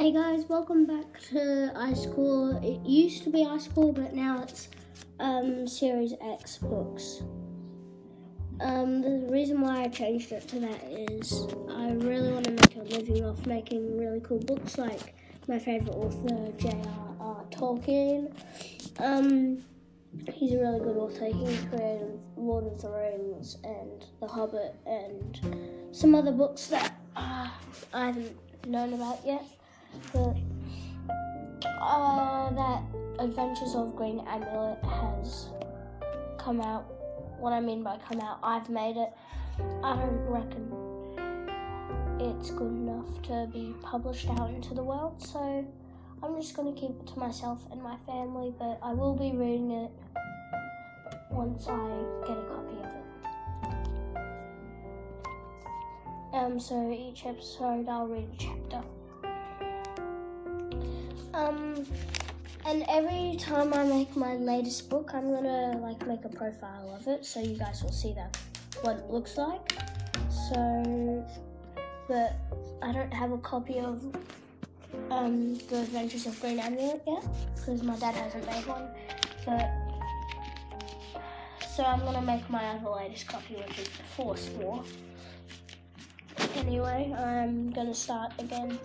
Hey guys, welcome back to iSchool. It used to be iSchool, but now it's um, Series X books. Um, the reason why I changed it to that is I really want to make a living off making really cool books like my favourite author, J.R.R. Tolkien. Um, he's a really good author. He created Lord of the Rings and The Hobbit and some other books that uh, I haven't known about yet. But uh, that Adventures of Green Amulet has come out. What I mean by come out, I've made it. I don't reckon it's good enough to be published out into the world, so I'm just going to keep it to myself and my family, but I will be reading it once I get a copy of it. Um, so each episode I'll read a chapter. Um, and every time I make my latest book, I'm gonna like make a profile of it so you guys will see that what it looks like. So, but I don't have a copy of um, the Adventures of Green Amulet yet because my dad hasn't made one. But so I'm gonna make my other latest copy, which is the Force War. Anyway, I'm gonna start again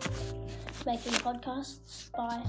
making podcasts. Bye.